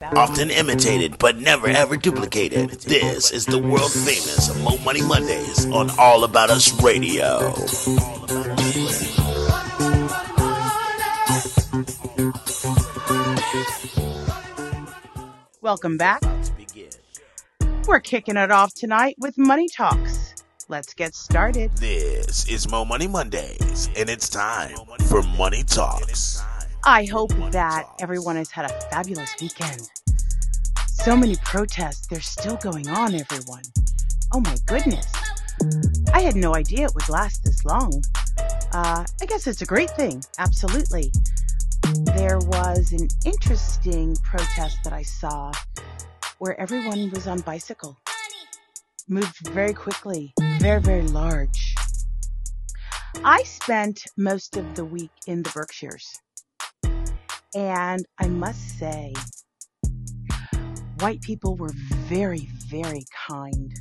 Often imitated, but never ever duplicated. This is the world famous Mo Money Mondays on All About Us Radio. Welcome back. We're kicking it off tonight with Money Talks. Let's get started. This is Mo Money Mondays, and it's time for Money Talks. I hope that everyone has had a fabulous weekend. So many protests, they're still going on, everyone. Oh my goodness. I had no idea it would last this long. Uh, I guess it's a great thing, absolutely. There was an interesting protest that I saw where everyone was on bicycle. Moved very quickly, very, very large. I spent most of the week in the Berkshires. And I must say, white people were very, very kind.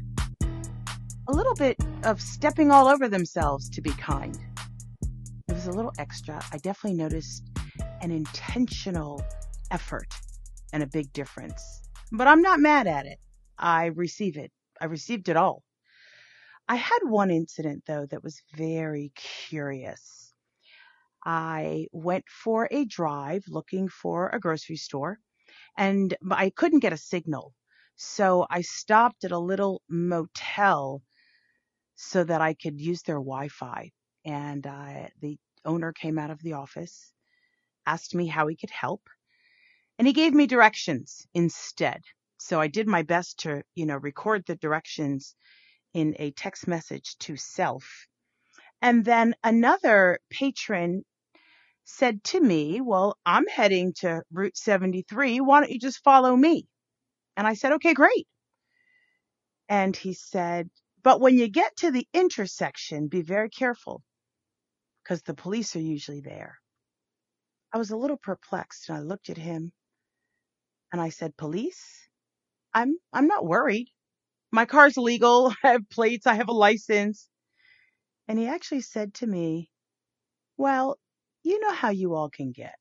A little bit of stepping all over themselves to be kind. It was a little extra. I definitely noticed an intentional effort and a big difference. But I'm not mad at it. I receive it. I received it all. I had one incident though that was very curious. I went for a drive looking for a grocery store and I couldn't get a signal. So I stopped at a little motel so that I could use their Wi-Fi. And uh, the owner came out of the office, asked me how he could help, and he gave me directions instead. So I did my best to, you know, record the directions in a text message to self. And then another patron said to me, Well, I'm heading to Route 73. Why don't you just follow me? And I said, Okay, great. And he said, But when you get to the intersection, be very careful because the police are usually there. I was a little perplexed and I looked at him and I said, Police? I'm, I'm not worried. My car's legal. I have plates. I have a license. And he actually said to me, Well, you know how you all can get.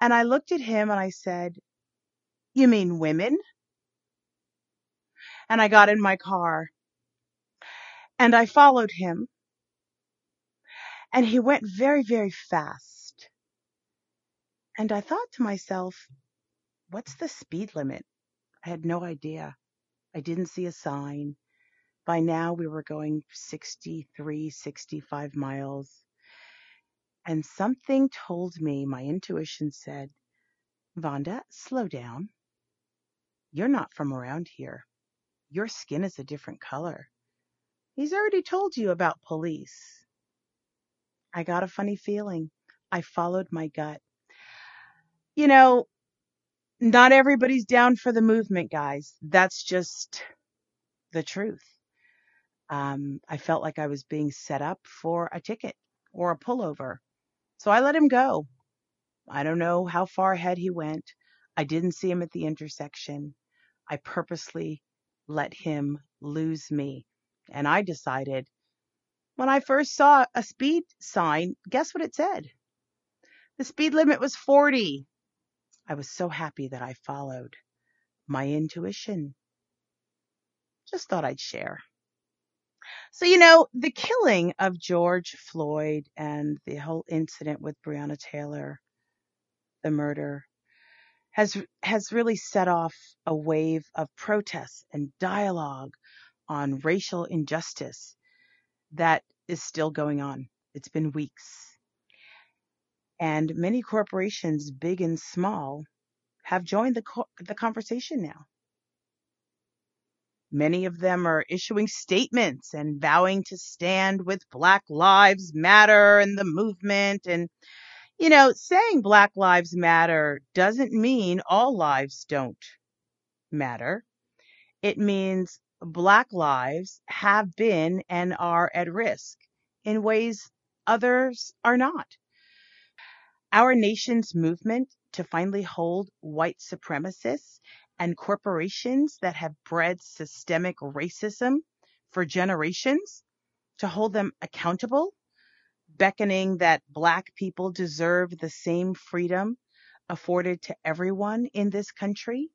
And I looked at him and I said, You mean women? And I got in my car and I followed him. And he went very, very fast. And I thought to myself, What's the speed limit? I had no idea. I didn't see a sign. By now we were going 63, 65 miles. And something told me, my intuition said, Vonda, slow down. You're not from around here. Your skin is a different color. He's already told you about police. I got a funny feeling. I followed my gut. You know, not everybody's down for the movement, guys. That's just the truth. Um, I felt like I was being set up for a ticket or a pullover. So I let him go. I don't know how far ahead he went. I didn't see him at the intersection. I purposely let him lose me. And I decided when I first saw a speed sign, guess what it said? The speed limit was 40. I was so happy that I followed my intuition. Just thought I'd share. So, you know, the killing of George Floyd and the whole incident with Breonna Taylor, the murder, has has really set off a wave of protests and dialogue on racial injustice that is still going on. It's been weeks. And many corporations, big and small, have joined the co- the conversation now. Many of them are issuing statements and vowing to stand with Black Lives Matter and the movement. And, you know, saying Black Lives Matter doesn't mean all lives don't matter. It means Black lives have been and are at risk in ways others are not. Our nation's movement to finally hold white supremacists and corporations that have bred systemic racism for generations to hold them accountable, beckoning that black people deserve the same freedom afforded to everyone in this country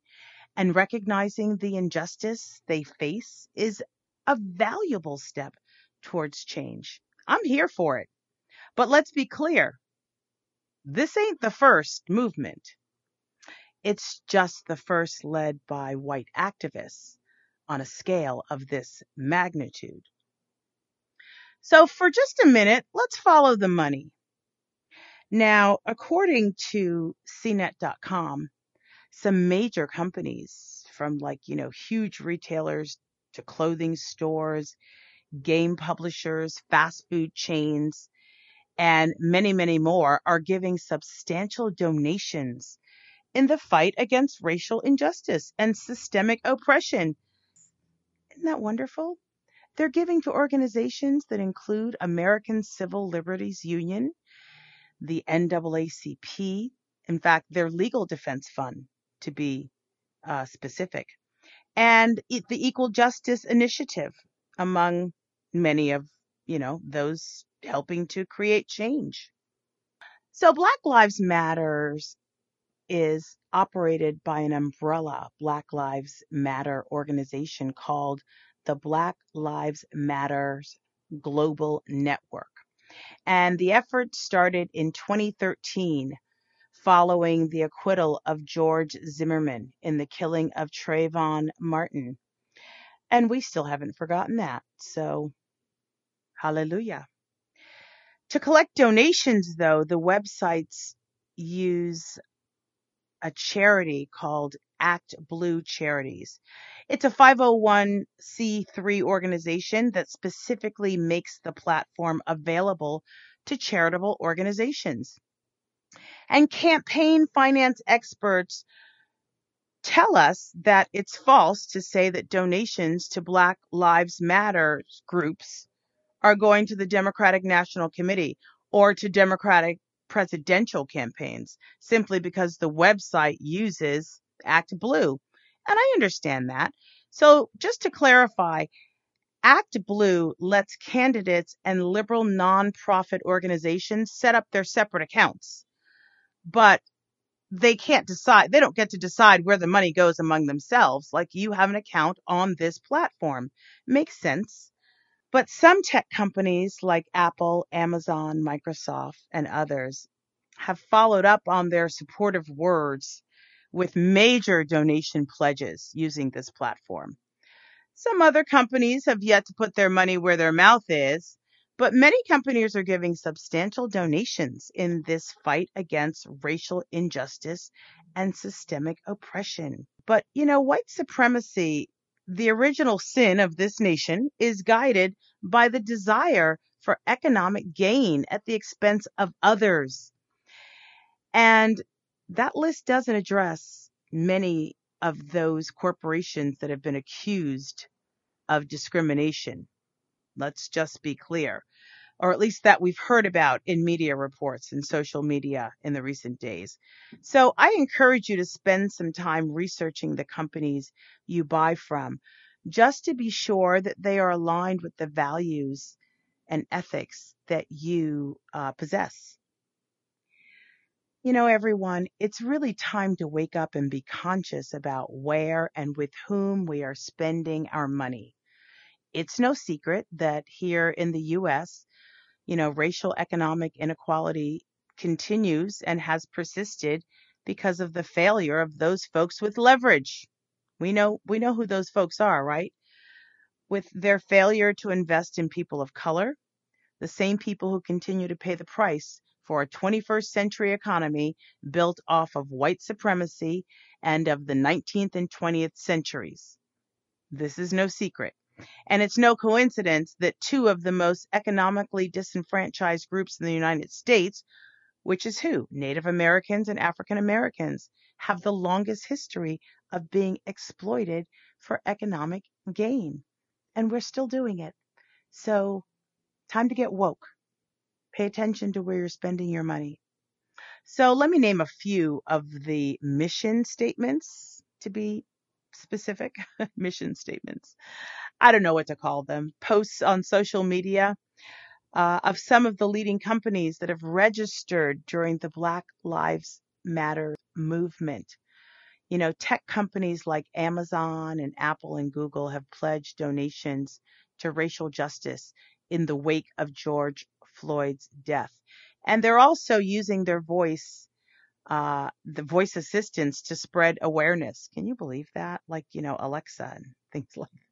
and recognizing the injustice they face is a valuable step towards change. I'm here for it. But let's be clear this ain't the first movement. It's just the first led by white activists on a scale of this magnitude. So, for just a minute, let's follow the money. Now, according to CNET.com, some major companies from like, you know, huge retailers to clothing stores, game publishers, fast food chains, and many, many more are giving substantial donations in the fight against racial injustice and systemic oppression. Isn't that wonderful? They're giving to organizations that include American Civil Liberties Union, the NAACP, in fact, their legal defense fund, to be uh, specific, and the Equal Justice Initiative, among many of you know those helping to create change. So Black Lives Matters is operated by an umbrella Black Lives Matter organization called the Black Lives Matters Global Network. And the effort started in 2013 following the acquittal of George Zimmerman in the killing of Trayvon Martin. And we still haven't forgotten that. So, hallelujah. To collect donations, though, the websites use a charity called Act Blue Charities. It's a 501c3 organization that specifically makes the platform available to charitable organizations. And campaign finance experts tell us that it's false to say that donations to Black Lives Matter groups are going to the Democratic National Committee or to Democratic presidential campaigns simply because the website uses ActBlue. And I understand that. So just to clarify, ActBlue lets candidates and liberal nonprofit organizations set up their separate accounts. But they can't decide, they don't get to decide where the money goes among themselves. Like you have an account on this platform. Makes sense. But some tech companies like Apple, Amazon, Microsoft, and others have followed up on their supportive words with major donation pledges using this platform. Some other companies have yet to put their money where their mouth is, but many companies are giving substantial donations in this fight against racial injustice and systemic oppression. But, you know, white supremacy, the original sin of this nation, is guided by the desire for economic gain at the expense of others. And that list doesn't address many of those corporations that have been accused of discrimination. Let's just be clear, or at least that we've heard about in media reports and social media in the recent days. So I encourage you to spend some time researching the companies you buy from just to be sure that they are aligned with the values and ethics that you uh, possess. You know, everyone, it's really time to wake up and be conscious about where and with whom we are spending our money. It's no secret that here in the U.S., you know, racial economic inequality continues and has persisted because of the failure of those folks with leverage. We know we know who those folks are, right? With their failure to invest in people of color, the same people who continue to pay the price for a 21st century economy built off of white supremacy and of the 19th and 20th centuries. This is no secret. And it's no coincidence that two of the most economically disenfranchised groups in the United States, which is who? Native Americans and African Americans, have the longest history of being exploited for economic gain. And we're still doing it. So, time to get woke. Pay attention to where you're spending your money. So let me name a few of the mission statements to be specific. mission statements. I don't know what to call them. Posts on social media uh, of some of the leading companies that have registered during the Black Lives Matter movement. You know, tech companies like Amazon and Apple and Google have pledged donations to racial justice in the wake of George Floyd's death. And they're also using their voice, uh, the voice assistants to spread awareness. Can you believe that? Like, you know, Alexa and things like that.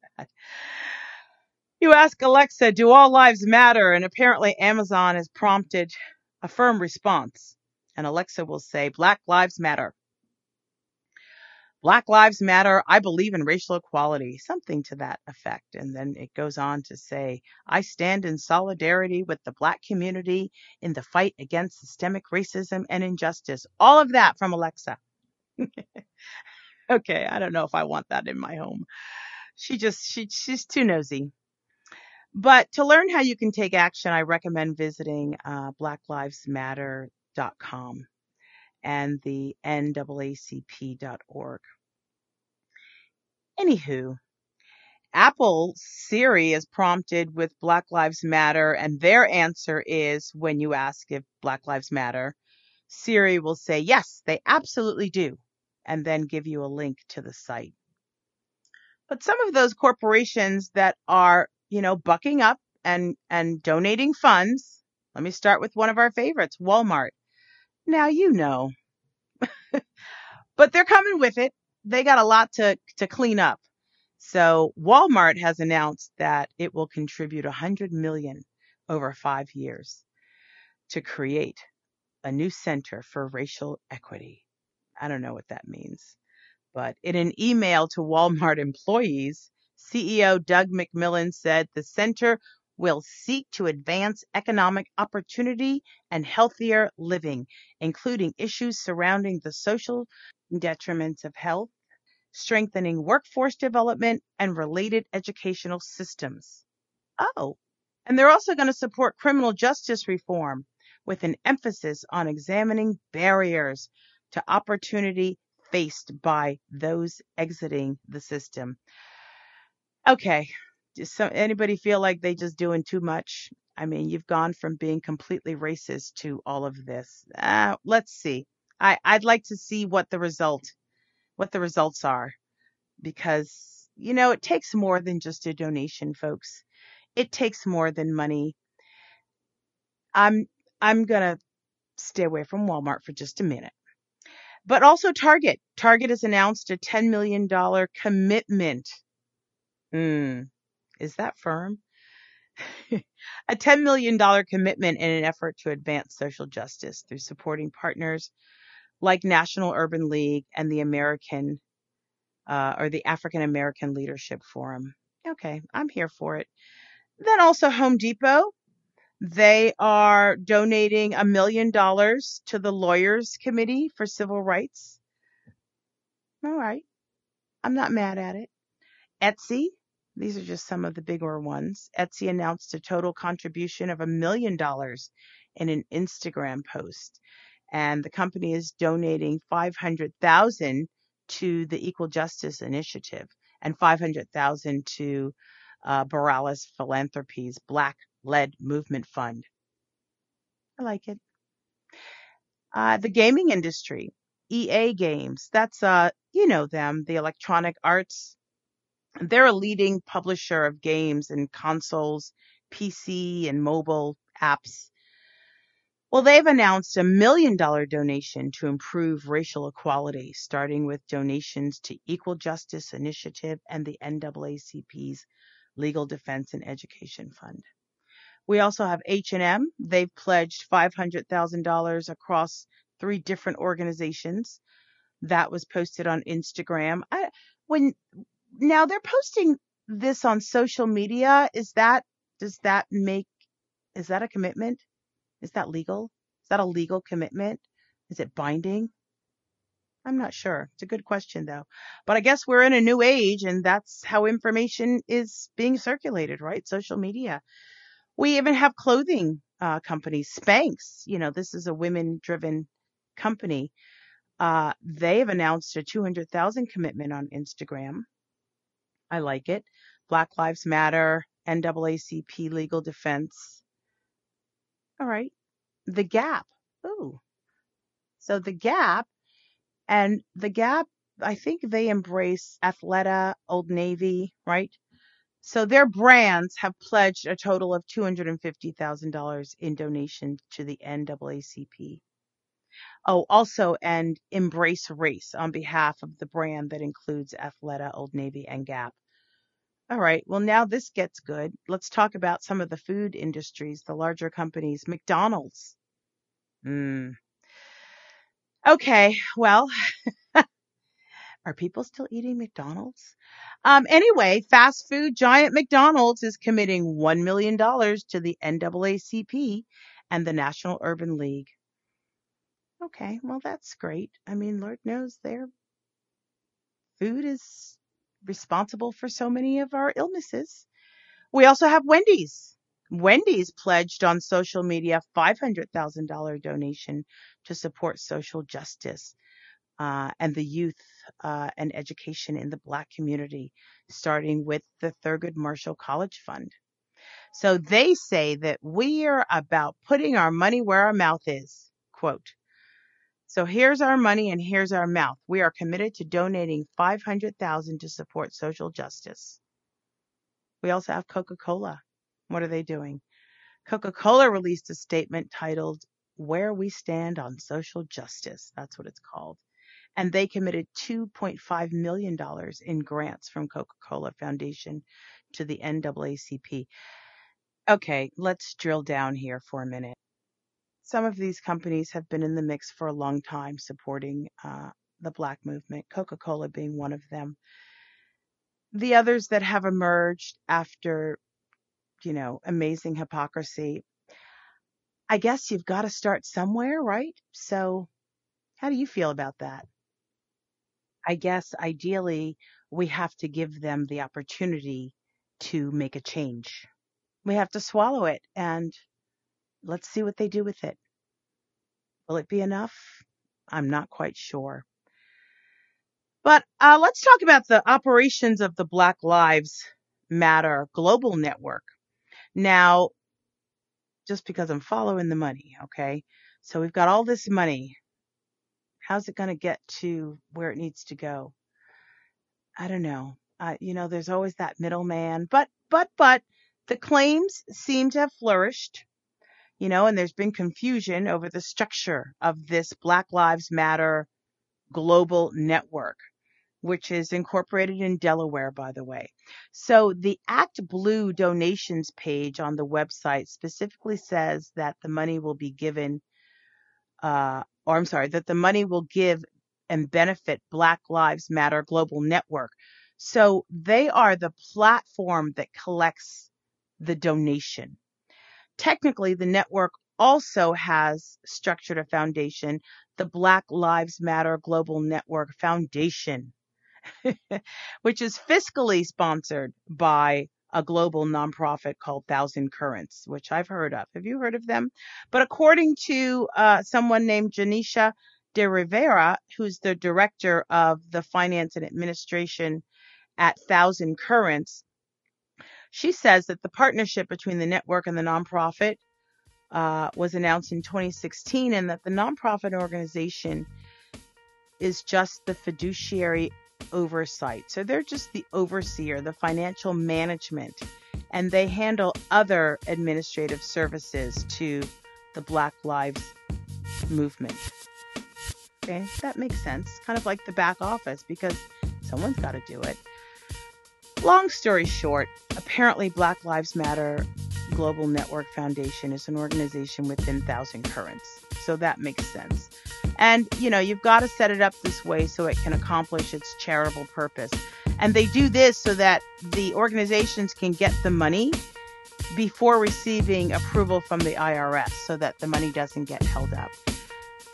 You ask Alexa, do all lives matter? And apparently Amazon has prompted a firm response. And Alexa will say, Black Lives Matter. Black Lives Matter. I believe in racial equality, something to that effect. And then it goes on to say, I stand in solidarity with the Black community in the fight against systemic racism and injustice. All of that from Alexa. okay, I don't know if I want that in my home. She just, she, she's too nosy. But to learn how you can take action, I recommend visiting uh, blacklivesmatter.com and the NAACP.org. Anywho, Apple Siri is prompted with Black Lives Matter, and their answer is when you ask if Black Lives Matter, Siri will say, yes, they absolutely do, and then give you a link to the site. But some of those corporations that are, you know, bucking up and, and donating funds, let me start with one of our favorites, Walmart. Now you know. but they're coming with it. They got a lot to, to clean up. So Walmart has announced that it will contribute 100 million over 5 years to create a new center for racial equity. I don't know what that means. But in an email to Walmart employees, CEO Doug McMillon said the center will seek to advance economic opportunity and healthier living, including issues surrounding the social detriments of health, strengthening workforce development, and related educational systems. Oh, and they're also going to support criminal justice reform with an emphasis on examining barriers to opportunity faced by those exiting the system. Okay, does some, anybody feel like they just doing too much? I mean, you've gone from being completely racist to all of this. Uh, let's see. I, I'd like to see what the result, what the results are, because you know it takes more than just a donation, folks. It takes more than money. I'm I'm gonna stay away from Walmart for just a minute. But also Target. Target has announced a $10 million commitment. Hmm. Is that firm? a $10 million commitment in an effort to advance social justice through supporting partners like National Urban League and the American uh, or the African American Leadership Forum. Okay, I'm here for it. Then also Home Depot. They are donating a million dollars to the Lawyers Committee for Civil Rights. All right. I'm not mad at it. Etsy these are just some of the bigger ones. Etsy announced a total contribution of a million dollars in an Instagram post, and the company is donating 500,000 to the Equal Justice Initiative and 500,000 to uh, Borealis Philanthropies Black Led Movement Fund. I like it. Uh, the gaming industry, EA Games, that's uh, you know them, the Electronic Arts they're a leading publisher of games and consoles, PC and mobile apps. Well, they've announced a million dollar donation to improve racial equality, starting with donations to Equal Justice Initiative and the NAACP's Legal Defense and Education Fund. We also have H&M. They've pledged $500,000 across three different organizations. That was posted on Instagram. I, when now they're posting this on social media. Is that does that make is that a commitment? Is that legal? Is that a legal commitment? Is it binding? I'm not sure. It's a good question though. But I guess we're in a new age and that's how information is being circulated, right? Social media. We even have clothing uh, companies, Spanx. You know, this is a women driven company. Uh, they've announced a 200,000 commitment on Instagram. I like it. Black Lives Matter, NAACP Legal Defense. All right. The Gap. Ooh. So The Gap And the Gap, I think they embrace Athleta, Old Navy, right? So their brands have pledged a total of $250,000 in donation to the NAACP. Oh, also, and Embrace Race on behalf of the brand that includes Athleta, Old Navy, and Gap. All right, well, now this gets good. Let's talk about some of the food industries, the larger companies. McDonald's. Mm. Okay, well, are people still eating McDonald's? Um, anyway, fast food giant McDonald's is committing $1 million to the NAACP and the National Urban League. Okay, well, that's great. I mean, Lord knows their food is responsible for so many of our illnesses. We also have Wendy's. Wendy's pledged on social media $500,000 donation to support social justice uh, and the youth uh, and education in the Black community, starting with the Thurgood Marshall College Fund. So they say that we are about putting our money where our mouth is. Quote. So here's our money and here's our mouth. We are committed to donating 500,000 to support social justice. We also have Coca-Cola. What are they doing? Coca-Cola released a statement titled Where We Stand on Social Justice. That's what it's called. And they committed $2.5 million in grants from Coca-Cola Foundation to the NAACP. Okay, let's drill down here for a minute. Some of these companies have been in the mix for a long time supporting uh, the Black movement, Coca Cola being one of them. The others that have emerged after you know, amazing hypocrisy. I guess you've got to start somewhere, right? So, how do you feel about that? I guess ideally we have to give them the opportunity to make a change. We have to swallow it and let's see what they do with it. Will it be enough? I'm not quite sure. But uh, let's talk about the operations of the Black Lives Matter Global Network. Now, just because I'm following the money, okay? So we've got all this money. How's it going to get to where it needs to go? I don't know. Uh, you know, there's always that middleman, but, but, but the claims seem to have flourished, you know, and there's been confusion over the structure of this Black Lives Matter global network which is incorporated in Delaware, by the way. So the ActBlue donations page on the website specifically says that the money will be given, uh, or I'm sorry, that the money will give and benefit Black Lives Matter Global Network. So they are the platform that collects the donation. Technically, the network also has structured a foundation, the Black Lives Matter Global Network Foundation. which is fiscally sponsored by a global nonprofit called Thousand Currents, which I've heard of. Have you heard of them? But according to uh, someone named Janisha De Rivera, who's the director of the finance and administration at Thousand Currents, she says that the partnership between the network and the nonprofit uh, was announced in 2016 and that the nonprofit organization is just the fiduciary oversight. So they're just the overseer, the financial management, and they handle other administrative services to the Black Lives movement. Okay, that makes sense. Kind of like the back office because someone's got to do it. Long story short, apparently Black Lives Matter Global Network Foundation is an organization within Thousand Currents. So that makes sense. And, you know, you've got to set it up this way so it can accomplish its charitable purpose. And they do this so that the organizations can get the money before receiving approval from the IRS so that the money doesn't get held up.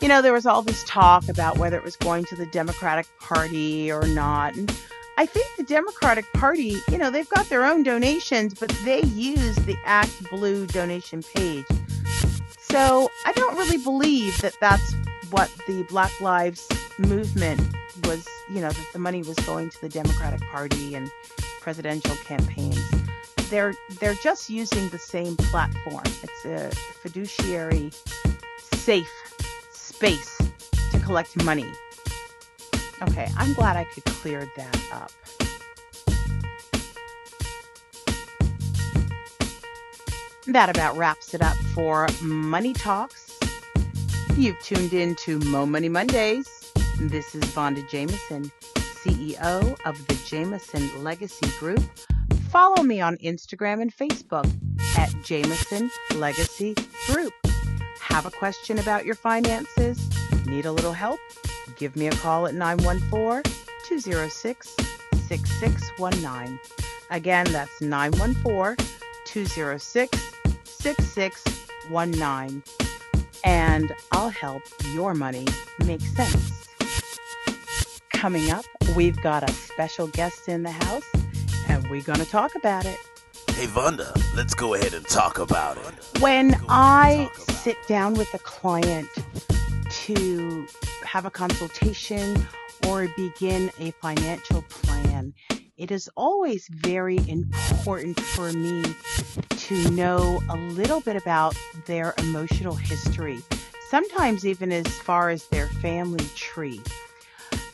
You know, there was all this talk about whether it was going to the Democratic Party or not. And I think the Democratic Party, you know, they've got their own donations, but they use the ActBlue donation page. So I don't really believe that that's what the Black Lives movement was, you know, that the money was going to the Democratic Party and presidential campaigns. They're they're just using the same platform. It's a fiduciary safe space to collect money Okay, I'm glad I could clear that up. That about wraps it up for Money Talks. You've tuned in to Mo Money Mondays. This is Vonda Jameson, CEO of the Jameson Legacy Group. Follow me on Instagram and Facebook at Jameson Legacy Group. Have a question about your finances? Need a little help? Give me a call at 914 206 6619. Again, that's 914 206 6619. And I'll help your money make sense. Coming up, we've got a special guest in the house, and we're going to talk about it. Hey, Vonda, let's go ahead and talk about it. When I sit down with a client to have a consultation or begin a financial plan, it is always very important for me to know a little bit about their emotional history, sometimes even as far as their family tree.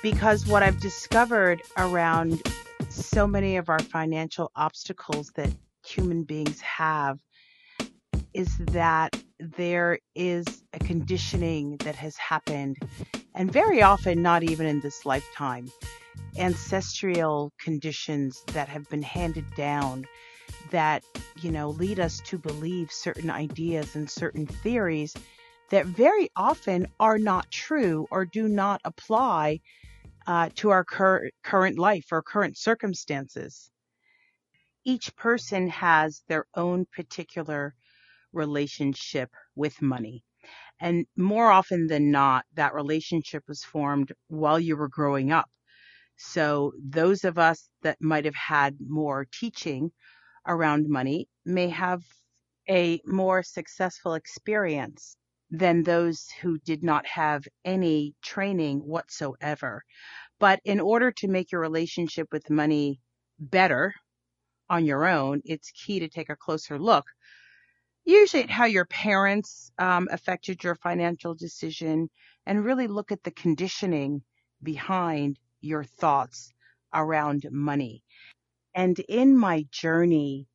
Because what I've discovered around so many of our financial obstacles that human beings have is that there is a conditioning that has happened, and very often not even in this lifetime, ancestral conditions that have been handed down that, you know, lead us to believe certain ideas and certain theories that very often are not true or do not apply uh, to our cur- current life or current circumstances. Each person has their own particular relationship with money. And more often than not, that relationship was formed while you were growing up. So those of us that might have had more teaching around money may have a more successful experience than those who did not have any training whatsoever. But in order to make your relationship with money better on your own, it's key to take a closer look usually at how your parents um, affected your financial decision and really look at the conditioning behind your thoughts around money. And in my journey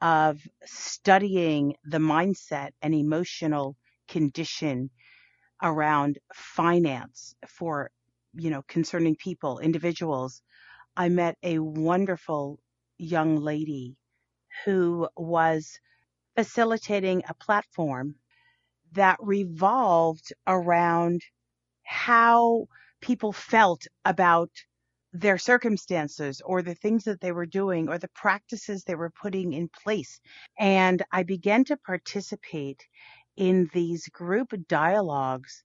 of studying the mindset and emotional condition around finance for, you know, concerning people, individuals, I met a wonderful young lady who was facilitating a platform that revolved around how people felt about their circumstances or the things that they were doing or the practices they were putting in place. And I began to participate in these group dialogues.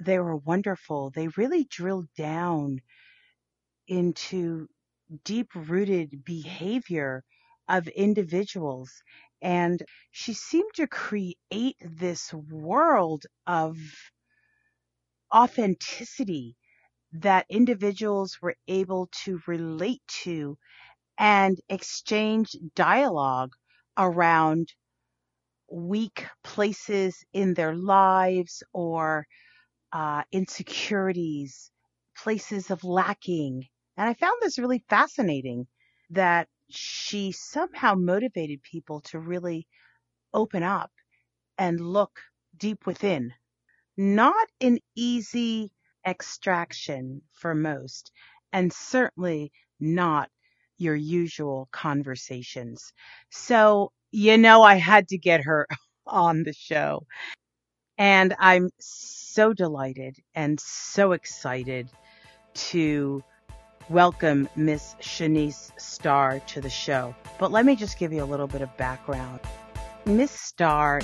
They were wonderful. They really drilled down into deep rooted behavior of individuals. And she seemed to create this world of authenticity that individuals were able to relate to and exchange dialogue around weak places in their lives or uh, insecurities, places of lacking. And I found this really fascinating that she somehow motivated people to really open up and look deep within. Not an easy extraction for most, and certainly not your usual conversations. So, you know, I had to get her on the show. And I'm so delighted and so excited to welcome Miss Shanice Starr to the show. But let me just give you a little bit of background. Miss Starr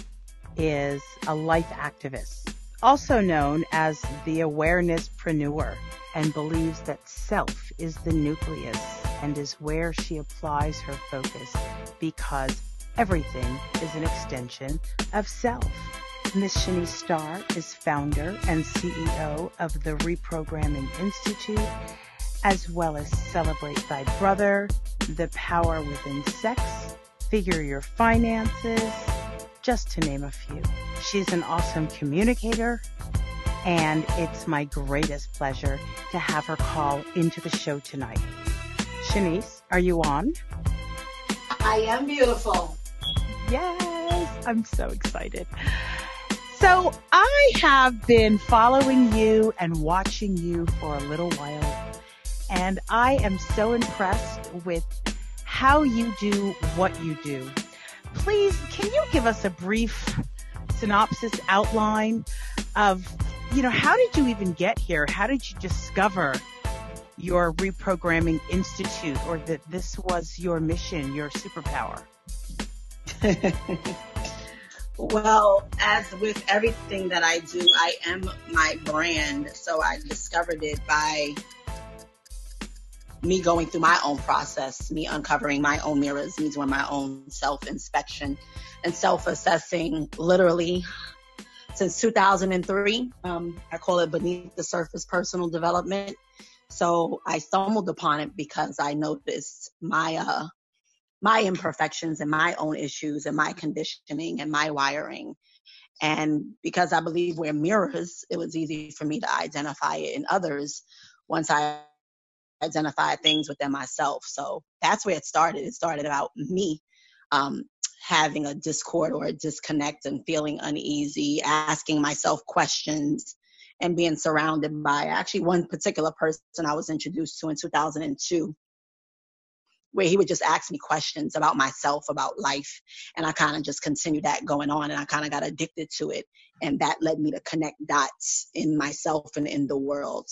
is a life activist, also known as the awareness-preneur, and believes that self is the nucleus and is where she applies her focus because everything is an extension of self. Miss Shanice Starr is founder and CEO of the Reprogramming Institute as well as Celebrate Thy Brother, The Power Within Sex, Figure Your Finances, just to name a few. She's an awesome communicator, and it's my greatest pleasure to have her call into the show tonight. Shanice, are you on? I am beautiful. Yes, I'm so excited. So I have been following you and watching you for a little while, and I am so impressed with how you do what you do. Please, can you give us a brief synopsis outline of, you know, how did you even get here? How did you discover your reprogramming institute or that this was your mission, your superpower? well, as with everything that I do, I am my brand. So I discovered it by me going through my own process, me uncovering my own mirrors, me doing my own self inspection and self assessing literally since 2003. Um, I call it beneath the surface personal development. So I stumbled upon it because I noticed my, uh, my imperfections and my own issues and my conditioning and my wiring. And because I believe we're mirrors, it was easy for me to identify it in others once I identify things within myself. So that's where it started. It started about me um, having a discord or a disconnect and feeling uneasy, asking myself questions, and being surrounded by actually one particular person I was introduced to in 2002 where he would just ask me questions about myself, about life. And I kind of just continued that going on and I kind of got addicted to it. And that led me to connect dots in myself and in the world.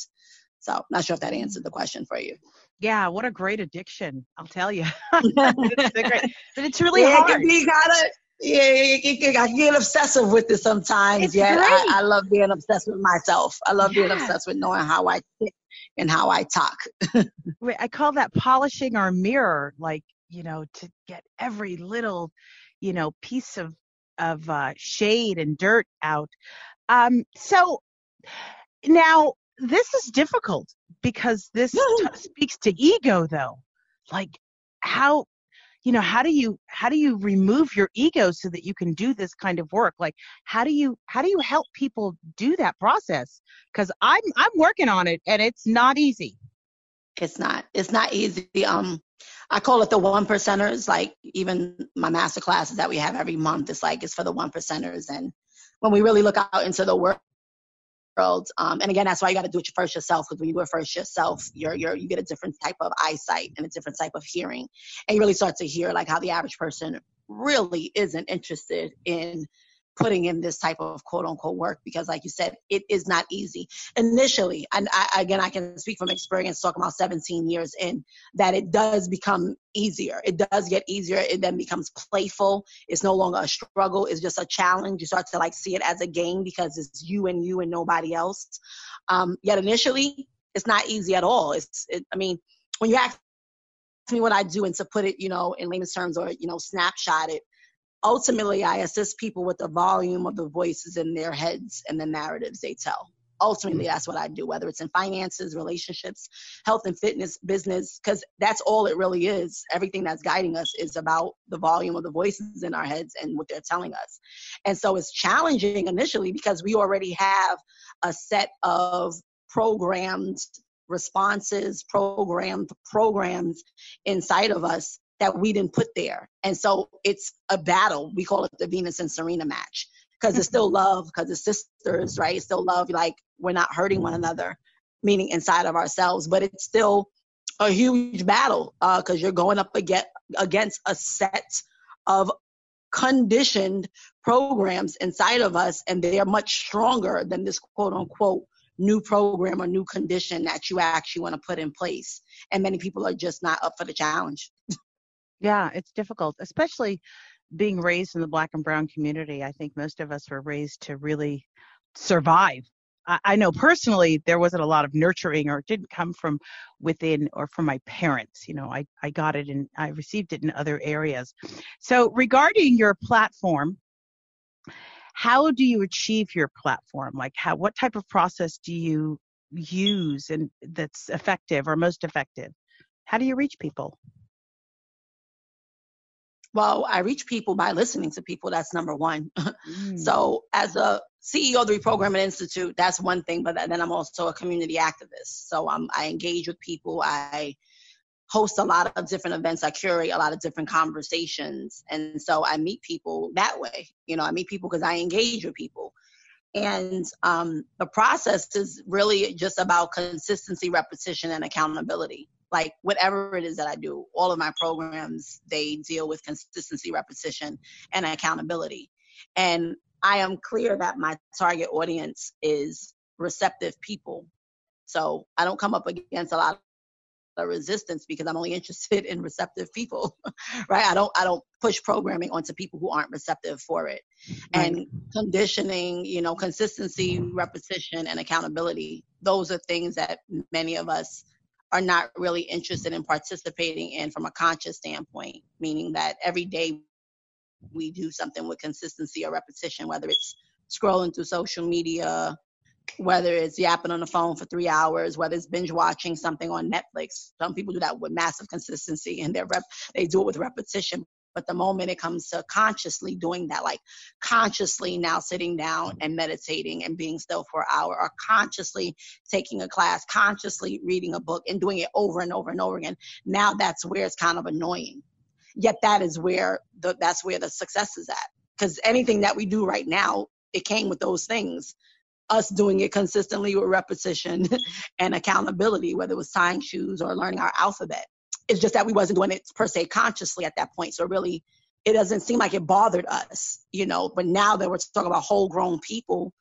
So, not sure if that answered the question for you. Yeah, what a great addiction! I'll tell you, it's great, but it's really yeah, hard. You gotta, yeah, I get obsessive with it sometimes. It's yeah, I, I, love being obsessed with myself. I love yeah. being obsessed with knowing how I think and how I talk. I call that polishing our mirror, like you know, to get every little, you know, piece of of uh, shade and dirt out. Um, so now this is difficult because this t- speaks to ego though. Like how you know how do you how do you remove your ego so that you can do this kind of work? Like how do you how do you help people do that process? Because i'm i'm working on it and it's not easy. It's not it's not easy. Um i call it the one percenters. Like even my master classes that we have every month it's like it's for the one percenters. And when we really look out into the world Um, and again, that's why you got to do it first yourself because when you do it first yourself, you're, you're, you get a different type of eyesight and a different type of hearing. And you really start to hear like how the average person really isn't interested in putting in this type of quote unquote work because like you said it is not easy. Initially and I, again i can speak from experience talking about 17 years in that it does become easier. It does get easier. It then becomes playful. It's no longer a struggle. It's just a challenge. You start to like see it as a game because it's you and you and nobody else. Um, yet initially it's not easy at all. It's it, i mean when you ask me what i do and to put it you know in layman's terms or you know snapshot it ultimately i assist people with the volume of the voices in their heads and the narratives they tell. Ultimately mm-hmm. that's what i do whether it's in finances relationships health and fitness business because that's all it really is. Everything that's guiding us is about the volume of the voices in our heads and what they're telling us. And so it's challenging initially because we already have a set of programmed responses programmed programs inside of us that we didn't put there. And so it's a battle. We call it the Venus and Serena match because it's still love, because it's sisters, right? It's still love. Like we're not hurting one another, meaning inside of ourselves, but it's still a huge battle because uh, you're going up against, against a set of conditioned programs inside of us, and they are much stronger than this quote unquote new program or new condition that you actually want to put in place. And many people are just not up for the challenge. Yeah, it's difficult, especially being raised in the black and brown community. I think most of us were raised to really survive. I, I know personally there wasn't a lot of nurturing or it didn't come from within or from my parents. You know, I, I got it and I received it in other areas. So regarding your platform, how do you achieve your platform? Like how what type of process do you use and that's effective or most effective? How do you reach people? Well, I reach people by listening to people. That's number one. Mm. so as a CEO of the Reprogramming Institute, that's one thing, but then I'm also a community activist. So um, I engage with people. I host a lot of different events. I curate a lot of different conversations. And so I meet people that way. You know, I meet people because I engage with people. And um, the process is really just about consistency, repetition, and accountability. Like whatever it is that I do, all of my programs, they deal with consistency, repetition, and accountability. And I am clear that my target audience is receptive people. So I don't come up against a lot of resistance because I'm only interested in receptive people, right? I don't I don't push programming onto people who aren't receptive for it. And conditioning, you know, consistency, repetition, and accountability. Those are things that many of us are not really interested in participating in from a conscious standpoint, meaning that every day we do something with consistency or repetition, whether it's scrolling through social media, whether it's yapping on the phone for three hours, whether it's binge watching something on Netflix. Some people do that with massive consistency and they rep- they do it with repetition. But the moment it comes to consciously doing that, like consciously now sitting down and meditating and being still for an hour, or consciously taking a class, consciously reading a book and doing it over and over and over again, now that's where it's kind of annoying. Yet that is where the, that's where the success is at. Because anything that we do right now, it came with those things us doing it consistently with repetition and accountability, whether it was tying shoes or learning our alphabet. It's just that we wasn't doing it per se consciously at that point. So really, it doesn't seem like it bothered us, you know. But now that we're talking about whole grown people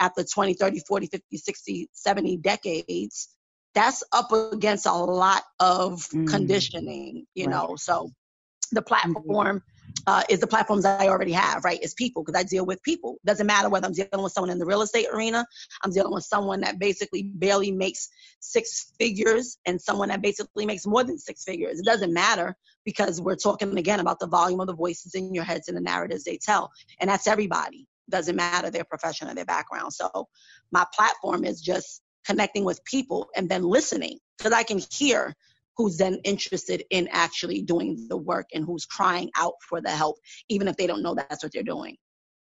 after 20, 30, 40, 50, 60, 70 decades, that's up against a lot of mm. conditioning, you right. know. So the mm-hmm. Uh, is the platforms that I already have, right? Is people because I deal with people. Doesn't matter whether I'm dealing with someone in the real estate arena, I'm dealing with someone that basically barely makes six figures and someone that basically makes more than six figures. It doesn't matter because we're talking again about the volume of the voices in your heads and the narratives they tell. And that's everybody. Doesn't matter their profession or their background. So my platform is just connecting with people and then listening because I can hear who's then interested in actually doing the work and who's crying out for the help, even if they don't know that's what they're doing.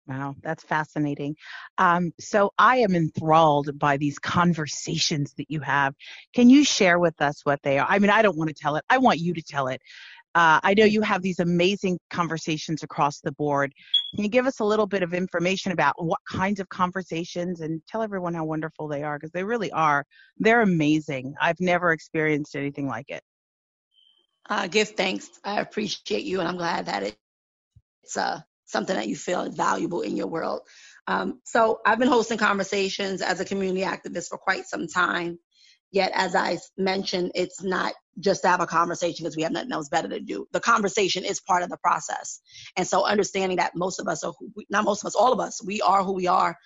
Wow, that's fascinating. Um, so I am enthralled by these conversations that you have. Can you share with us what they are? I mean, I don't want to tell it. I want you to tell it. Uh, I know you have these amazing conversations across the board. Can you give us a little bit of information about what kinds of conversations and tell everyone how wonderful they are? Because they really are. They're amazing. I've never experienced anything like it. Uh, give thanks. I appreciate you, and I'm glad that it, it's uh, something that you feel is valuable in your world. Um, so I've been hosting conversations as a community activist for quite some time. Yet, as I mentioned, it's not just to have a conversation because we have nothing else better to do. The conversation is part of the process. And so, understanding that most of us are, not most of us, all of us, we are who we are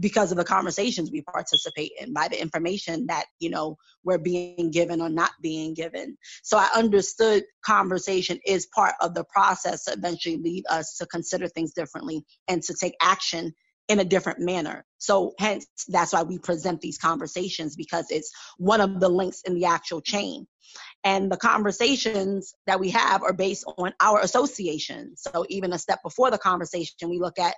because of the conversations we participate in, by the information that, you know, we're being given or not being given. So, I understood conversation is part of the process to eventually lead us to consider things differently and to take action in a different manner. So hence that's why we present these conversations because it's one of the links in the actual chain. And the conversations that we have are based on our association. So even a step before the conversation, we look at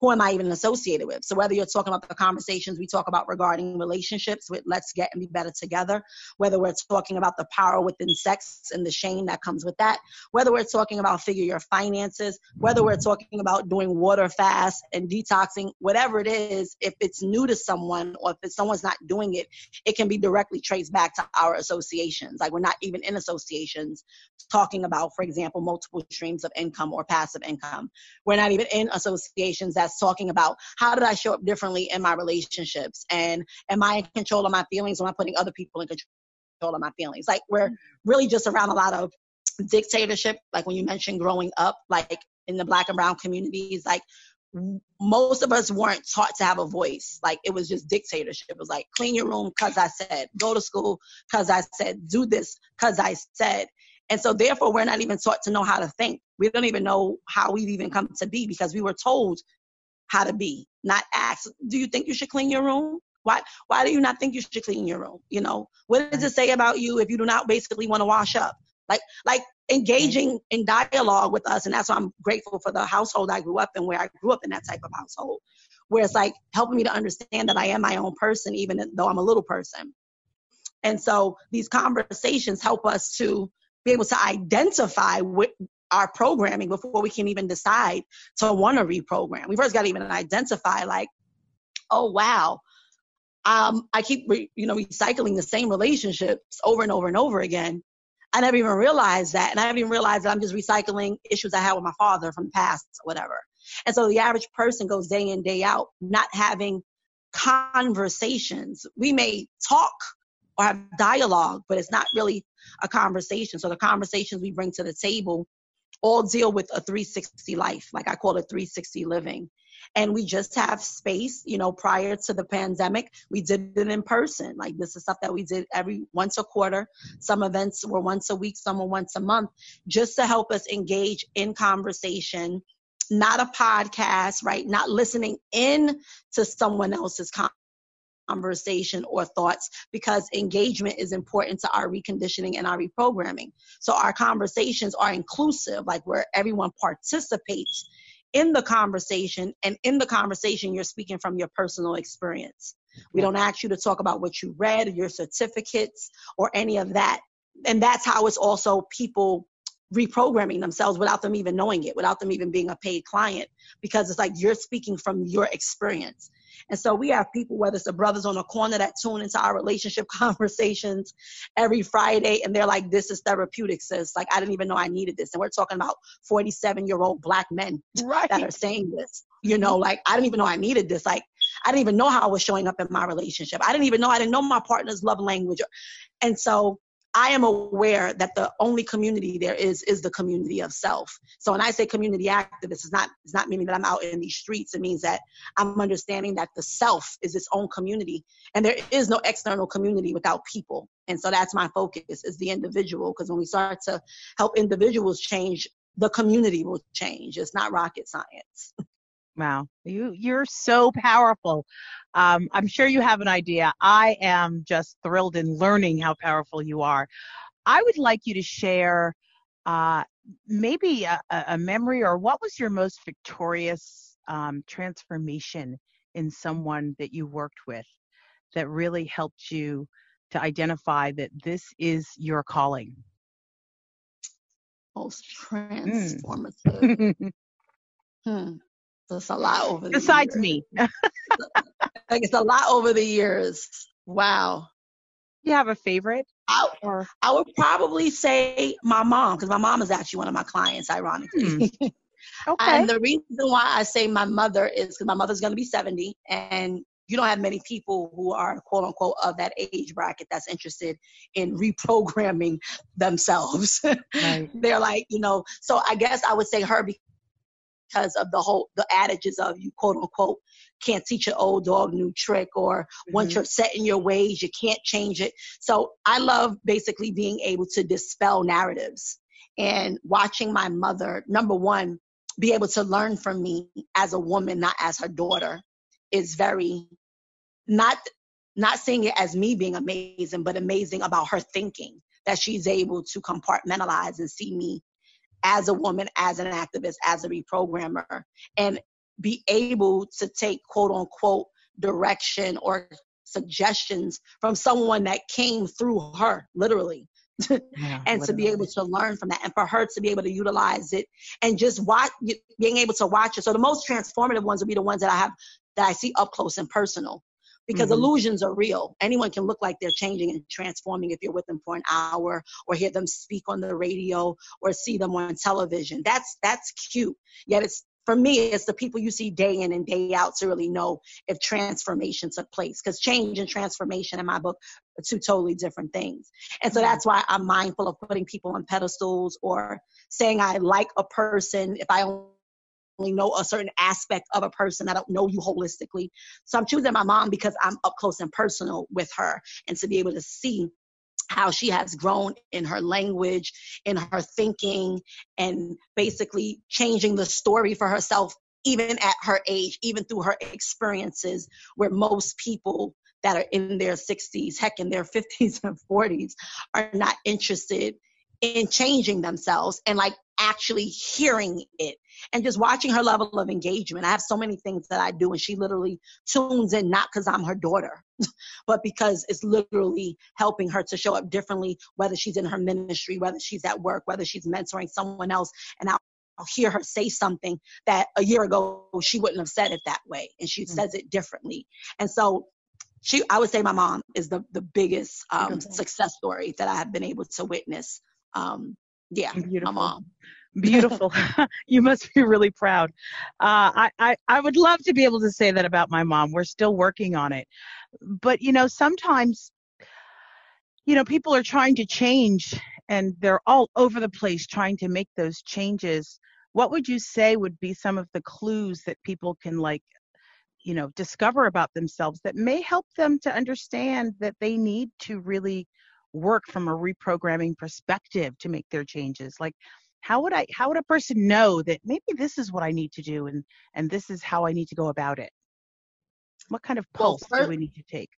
who am I even associated with? So whether you're talking about the conversations we talk about regarding relationships with let's get and be better together, whether we're talking about the power within sex and the shame that comes with that, whether we're talking about figure your finances, whether we're talking about doing water fast and detoxing, whatever it is, if it's new to someone or if someone's not doing it, it can be directly traced back to our associations. Like we're not even in associations talking about, for example, multiple streams of income or passive income. We're not even in associations that that's talking about how did I show up differently in my relationships and am I in control of my feelings or am I putting other people in control of my feelings? Like we're mm-hmm. really just around a lot of dictatorship, like when you mentioned growing up, like in the black and brown communities, like most of us weren't taught to have a voice. Like it was just dictatorship. It was like clean your room because I said, go to school because I said, do this because I said. And so therefore we're not even taught to know how to think. We don't even know how we've even come to be because we were told how to be, not ask, do you think you should clean your room? Why why do you not think you should clean your room? You know, what does it say about you if you do not basically want to wash up? Like like engaging in dialogue with us, and that's why I'm grateful for the household I grew up in, where I grew up in that type of household, where it's like helping me to understand that I am my own person, even though I'm a little person. And so these conversations help us to be able to identify what our programming before we can even decide to want to reprogram. We first got to even identify like, oh wow, um, I keep re- you know recycling the same relationships over and over and over again. I never even realized that, and I haven't even realized that I'm just recycling issues I had with my father from the past, or whatever. And so the average person goes day in day out not having conversations. We may talk or have dialogue, but it's not really a conversation. So the conversations we bring to the table all deal with a 360 life, like I call it 360 living. And we just have space, you know, prior to the pandemic, we did it in person. Like this is stuff that we did every once a quarter. Some events were once a week, some were once a month, just to help us engage in conversation, not a podcast, right? Not listening in to someone else's conversation or thoughts because engagement is important to our reconditioning and our reprogramming. So our conversations are inclusive, like where everyone participates in the conversation and in the conversation you're speaking from your personal experience. We don't ask you to talk about what you read, your certificates, or any of that. And that's how it's also people reprogramming themselves without them even knowing it, without them even being a paid client, because it's like you're speaking from your experience. And so we have people, whether it's the brothers on the corner that tune into our relationship conversations every Friday, and they're like, this is therapeutic, sis. Like, I didn't even know I needed this. And we're talking about 47 year old black men right. that are saying this. You know, like, I didn't even know I needed this. Like, I didn't even know how I was showing up in my relationship. I didn't even know, I didn't know my partner's love language. And so I am aware that the only community there is is the community of self. So when I say community activist, it's not it's not meaning that I'm out in these streets. It means that I'm understanding that the self is its own community, and there is no external community without people. And so that's my focus is the individual. Because when we start to help individuals change, the community will change. It's not rocket science. Wow, you you're so powerful. Um, I'm sure you have an idea. I am just thrilled in learning how powerful you are. I would like you to share uh, maybe a, a, memory or what was your most victorious um, transformation in someone that you worked with that really helped you to identify that this is your calling. Most transformative. Mm. hmm. It's a lot over the Besides me. like it's a lot over the years. Wow. You have a favorite? I, or? I would probably say my mom, because my mom is actually one of my clients, ironically. Hmm. Okay. and the reason why I say my mother is because my mother's going to be 70, and you don't have many people who are quote unquote of that age bracket that's interested in reprogramming themselves. Right. They're like, you know, so I guess I would say her because of the whole the adages of you quote unquote can't teach an old dog new trick or mm-hmm. once you're set in your ways you can't change it so i love basically being able to dispel narratives and watching my mother number one be able to learn from me as a woman not as her daughter is very not not seeing it as me being amazing but amazing about her thinking that she's able to compartmentalize and see me as a woman, as an activist, as a reprogrammer, and be able to take quote unquote direction or suggestions from someone that came through her, literally. Yeah, and literally. to be able to learn from that and for her to be able to utilize it and just watch being able to watch it so the most transformative ones would be the ones that i have that i see up close and personal because mm-hmm. illusions are real. Anyone can look like they're changing and transforming if you're with them for an hour or hear them speak on the radio or see them on television. That's that's cute. Yet it's for me, it's the people you see day in and day out to really know if transformation took place. Because change and transformation in my book are two totally different things. And so mm-hmm. that's why I'm mindful of putting people on pedestals or saying I like a person if I only know a certain aspect of a person. I don't know you holistically. So I'm choosing my mom because I'm up close and personal with her and to be able to see how she has grown in her language, in her thinking, and basically changing the story for herself, even at her age, even through her experiences, where most people that are in their 60s, heck, in their 50s and 40s, are not interested in changing themselves. And like actually hearing it and just watching her level of engagement. I have so many things that I do, and she literally tunes in, not because I'm her daughter, but because it's literally helping her to show up differently, whether she's in her ministry, whether she's at work, whether she's mentoring someone else. And I'll, hear her say something that a year ago she wouldn't have said it that way, and she mm-hmm. says it differently. And so she i would say my mom is the the biggest um, success story that i have been able to witness um, yeah Beautiful. my mom Beautiful. you must be really proud. Uh, I, I, I would love to be able to say that about my mom. We're still working on it. But, you know, sometimes, you know, people are trying to change and they're all over the place trying to make those changes. What would you say would be some of the clues that people can, like, you know, discover about themselves that may help them to understand that they need to really work from a reprogramming perspective to make their changes? Like, how would i how would a person know that maybe this is what i need to do and and this is how i need to go about it what kind of pulse well, first, do we need to take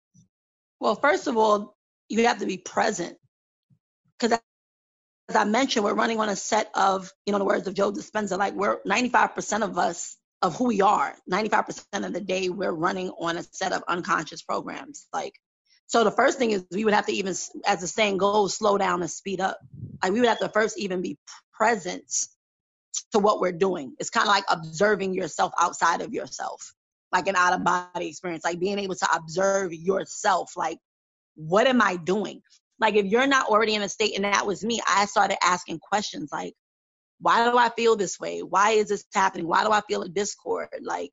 well first of all you have to be present because as i mentioned we're running on a set of you know the words of joe dispenza like we're 95% of us of who we are 95% of the day we're running on a set of unconscious programs like so the first thing is we would have to even, as the saying goes, slow down and speed up. Like we would have to first even be present to what we're doing. It's kind of like observing yourself outside of yourself, like an out of body experience, like being able to observe yourself. Like, what am I doing? Like, if you're not already in a state, and that was me, I started asking questions like, why do I feel this way? Why is this happening? Why do I feel a discord? Like,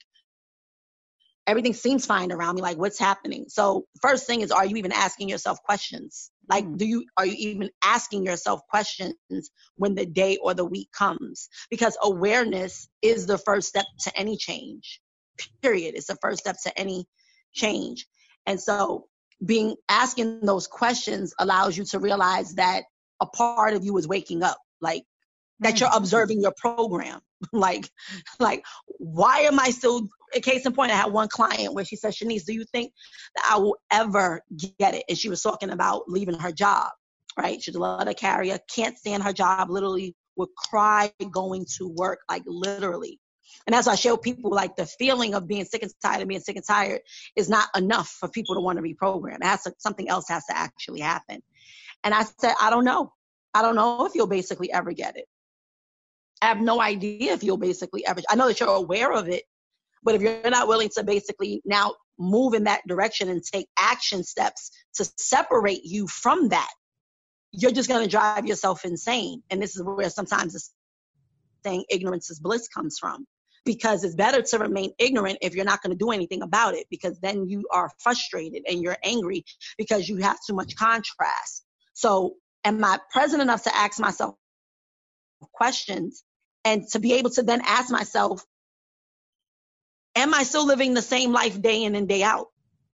everything seems fine around me like what's happening? So first thing is are you even asking yourself questions? Like mm. do you are you even asking yourself questions when the day or the week comes? Because awareness is the first step to any change. Period. It's the first step to any change. And so being asking those questions allows you to realize that a part of you is waking up like that you're mm. observing your program. Like like why am i still a case in point i had one client where she said shanice do you think that i will ever get it and she was talking about leaving her job right she's a letter carrier can't stand her job literally would cry going to work like literally and as I show people, like the feeling of being sick and tired and being sick and tired is not enough for people to want to reprogram. Has to, something else has to actually happen. And I said, I don't know. I don't know if you'll basically ever get it. I have no idea if you'll basically ever. I know that you're aware of it, but if you're not willing to basically now move in that direction and take action steps to separate you from that, you're just going to drive yourself insane. And this is where sometimes the saying ignorance is bliss comes from. Because it's better to remain ignorant if you're not going to do anything about it, because then you are frustrated and you're angry because you have too much contrast. So, am I present enough to ask myself questions and to be able to then ask myself, am I still living the same life day in and day out?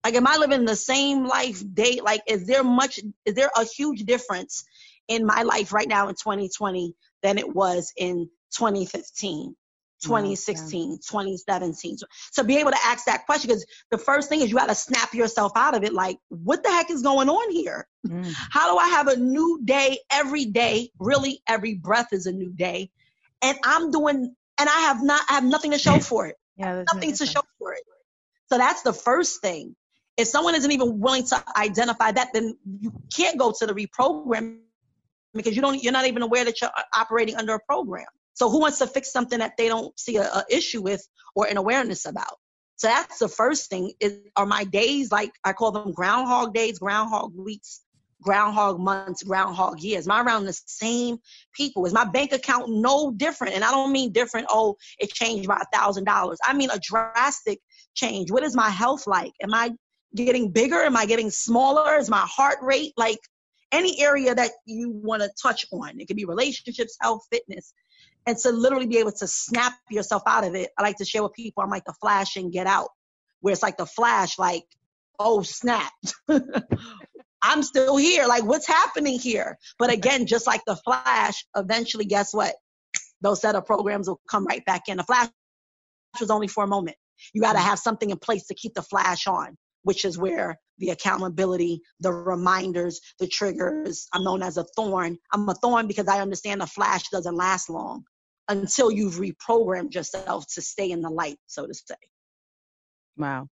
Like, am I living the same life day? Like, is there much, is there a huge difference in my life right now in 2020 than it was in 2015? 2016, 2017. So be able to ask that question because the first thing is you got to snap yourself out of it. Like, what the heck is going on here? Mm. How do I have a new day every day? Really, every breath is a new day and I'm doing, and I have not, I have nothing to show for it. Yeah, nothing to show for it. So that's the first thing. If someone isn't even willing to identify that, then you can't go to the reprogram because you don't, you're not even aware that you're uh, operating under a program. So who wants to fix something that they don't see a, a issue with or an awareness about? So that's the first thing. Is are my days like I call them groundhog days, groundhog weeks, groundhog months, groundhog years? Am I around the same people? Is my bank account no different? And I don't mean different, oh, it changed by a thousand dollars. I mean a drastic change. What is my health like? Am I getting bigger? Am I getting smaller? Is my heart rate like any area that you want to touch on? It could be relationships, health, fitness. And to literally be able to snap yourself out of it, I like to share with people, I'm like the flash and get out, where it's like the flash, like, oh snap. I'm still here. Like, what's happening here? But again, just like the flash, eventually, guess what? Those set of programs will come right back in. The flash was only for a moment. You got to mm-hmm. have something in place to keep the flash on. which is where the accountability, the reminders, the triggers. I'm known as a thorn. I'm a thorn because I understand the flash doesn't last long until you've reprogrammed yourself to stay in the light, so to say. Wow.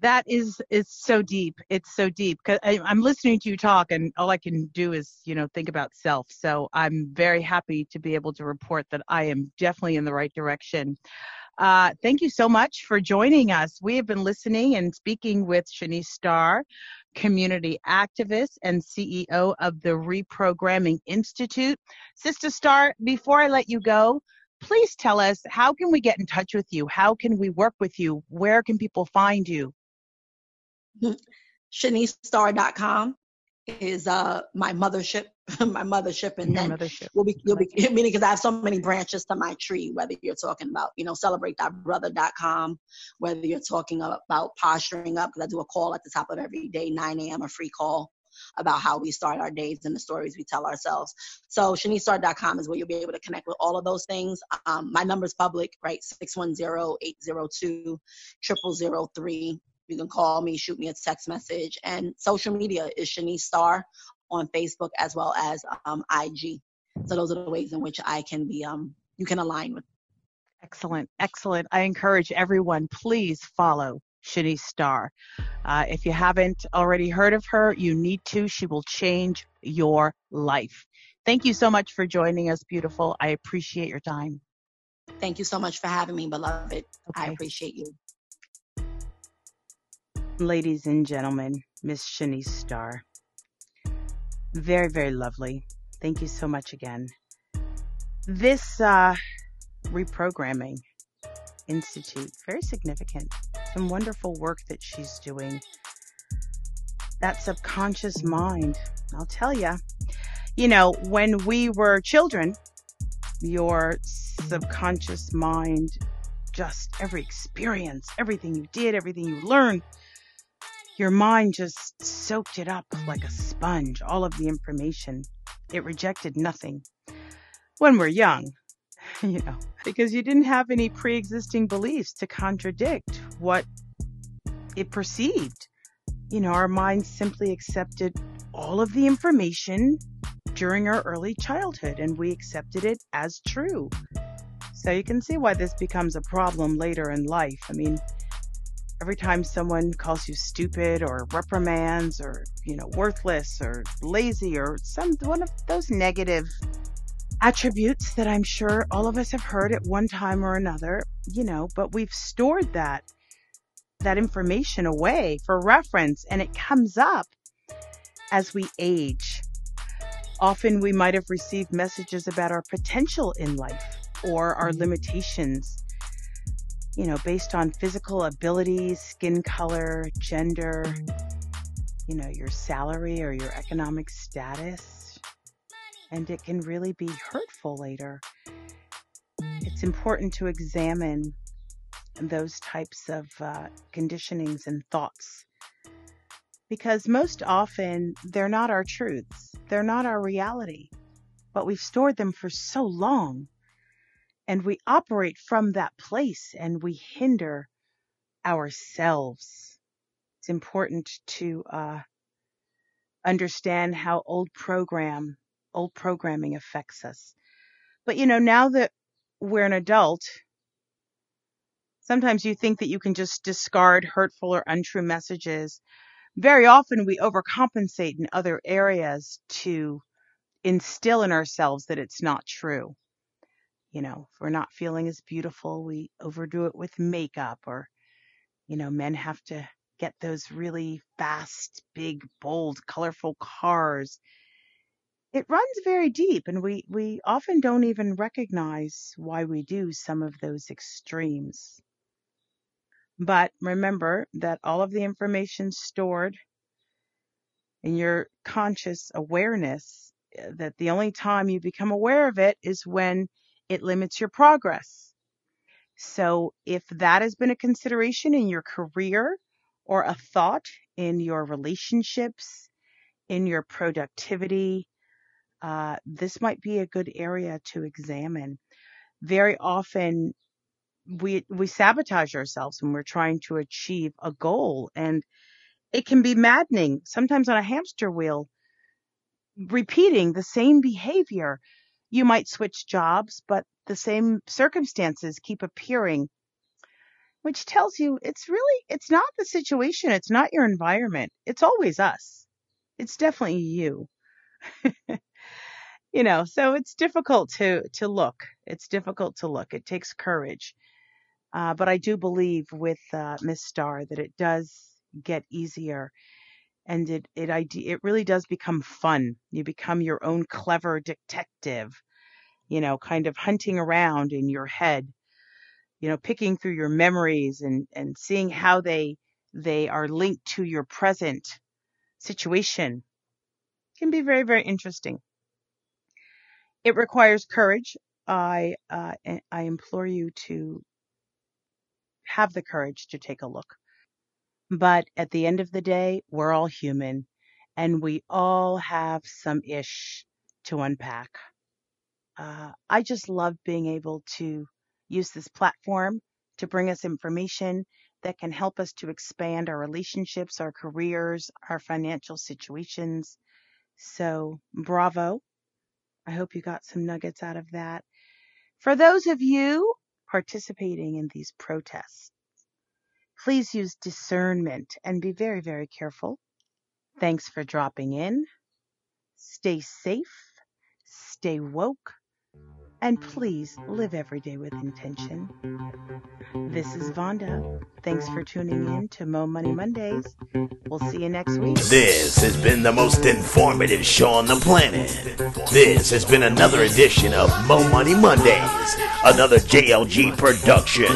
That is it's so deep. It's so deep because I'm listening to you talk, and all I can do is, you know, think about self. So I'm very happy to be able to report that I am definitely in the right direction. Uh, thank you so much for joining us. We have been listening and speaking with Shanice Starr, community activist and CEO of the Reprogramming Institute. Sister Starr, before I let you go, please tell us how can we get in touch with you? How can we work with you? Where can people find you? ShaniceStarr.com is uh my mothership my mothership and Your then mothership. you'll be you'll be meaning because i have so many branches to my tree whether you're talking about you know celebrate.brother.com whether you're talking about posturing up because i do a call at the top of every day 9 a.m a free call about how we start our days and the stories we tell ourselves. So ShaniceStarr.com is where you'll be able to connect with all of those things. Um, my number's public right? 610-802-0003 you can call me, shoot me a text message, and social media is Shanice Starr on Facebook as well as um, IG. So those are the ways in which I can be um you can align with. Excellent, excellent. I encourage everyone, please follow Shanice Starr. Uh, if you haven't already heard of her, you need to. She will change your life. Thank you so much for joining us, beautiful. I appreciate your time. Thank you so much for having me, beloved. I appreciate you. Ladies and gentlemen, Miss Shanice Starr. Very, very lovely. Thank you so much again. This uh, reprogramming institute, very significant. Some wonderful work that she's doing. That subconscious mind, I'll tell you. You know, when we were children, your subconscious mind, just every experience, everything you did, everything you learned, your mind just soaked it up like a sponge, all of the information. It rejected nothing. When we're young, you know, because you didn't have any pre existing beliefs to contradict what it perceived. You know, our mind simply accepted all of the information during our early childhood and we accepted it as true. So you can see why this becomes a problem later in life. I mean, every time someone calls you stupid or reprimands or you know worthless or lazy or some one of those negative attributes that I'm sure all of us have heard at one time or another, you know, but we've stored that that information away for reference and it comes up as we age. Often we might have received messages about our potential in life or our mm-hmm. limitations you know, based on physical abilities, skin color, gender, you know, your salary or your economic status. And it can really be hurtful later. It's important to examine those types of uh, conditionings and thoughts because most often they're not our truths, they're not our reality, but we've stored them for so long and we operate from that place and we hinder ourselves. It's important to uh, understand how old program, old programming affects us. But you know, now that we're an adult, sometimes you think that you can just discard hurtful or untrue messages. Very often we overcompensate in other areas to instill in ourselves that it's not true. You know, if we're not feeling as beautiful, we overdo it with makeup or, you know, men have to get those really fast, big, bold, colorful cars. It runs very deep and we, we often don't even recognize why we do some of those extremes. But remember that all of the information stored in your conscious awareness, eh, that the only time you become aware of it is when it limits your progress. So if that has been a consideration in your career or a thought in your relationships, in your productivity, uh, this might be a good area to examine. Very often we we sabotage ourselves when we're trying to achieve a goal and it can be maddening sometimes on a hamster wheel repeating the same behavior you might switch jobs but the same circumstances keep appearing which tells you it's really it's not the situation. It's not your environment. It's always us. It's definitely you. You know so it's difficult to to look. It's difficult to look. It takes courage. Uh, but I do believe with uh, Miss Starr that it does get easier and it it it really does become fun. You become your own clever detective, you know, kind of hunting around in your head, you know, picking through your memories and and seeing how they they are linked to your present situation. Can be very very interesting. It requires courage. I uh, I implore you to have the courage to take a look. But at the end of the day, we're all human and we all have some ish to unpack. Uh, I just love being able to use this platform to bring us information that can help us to expand our relationships, our careers, our financial situations. So, bravo. I hope you got some nuggets out of that. For those of you participating in these protests. Please use discernment and be very, very careful. Thanks for dropping in. Stay safe, stay woke, and please live every day with intention. This is Vonda. Thanks for tuning in to Mo Money Mondays. We'll see you next week. This has been the most informative show on the planet. This has been another edition of Mo Money Mondays, another JLG production.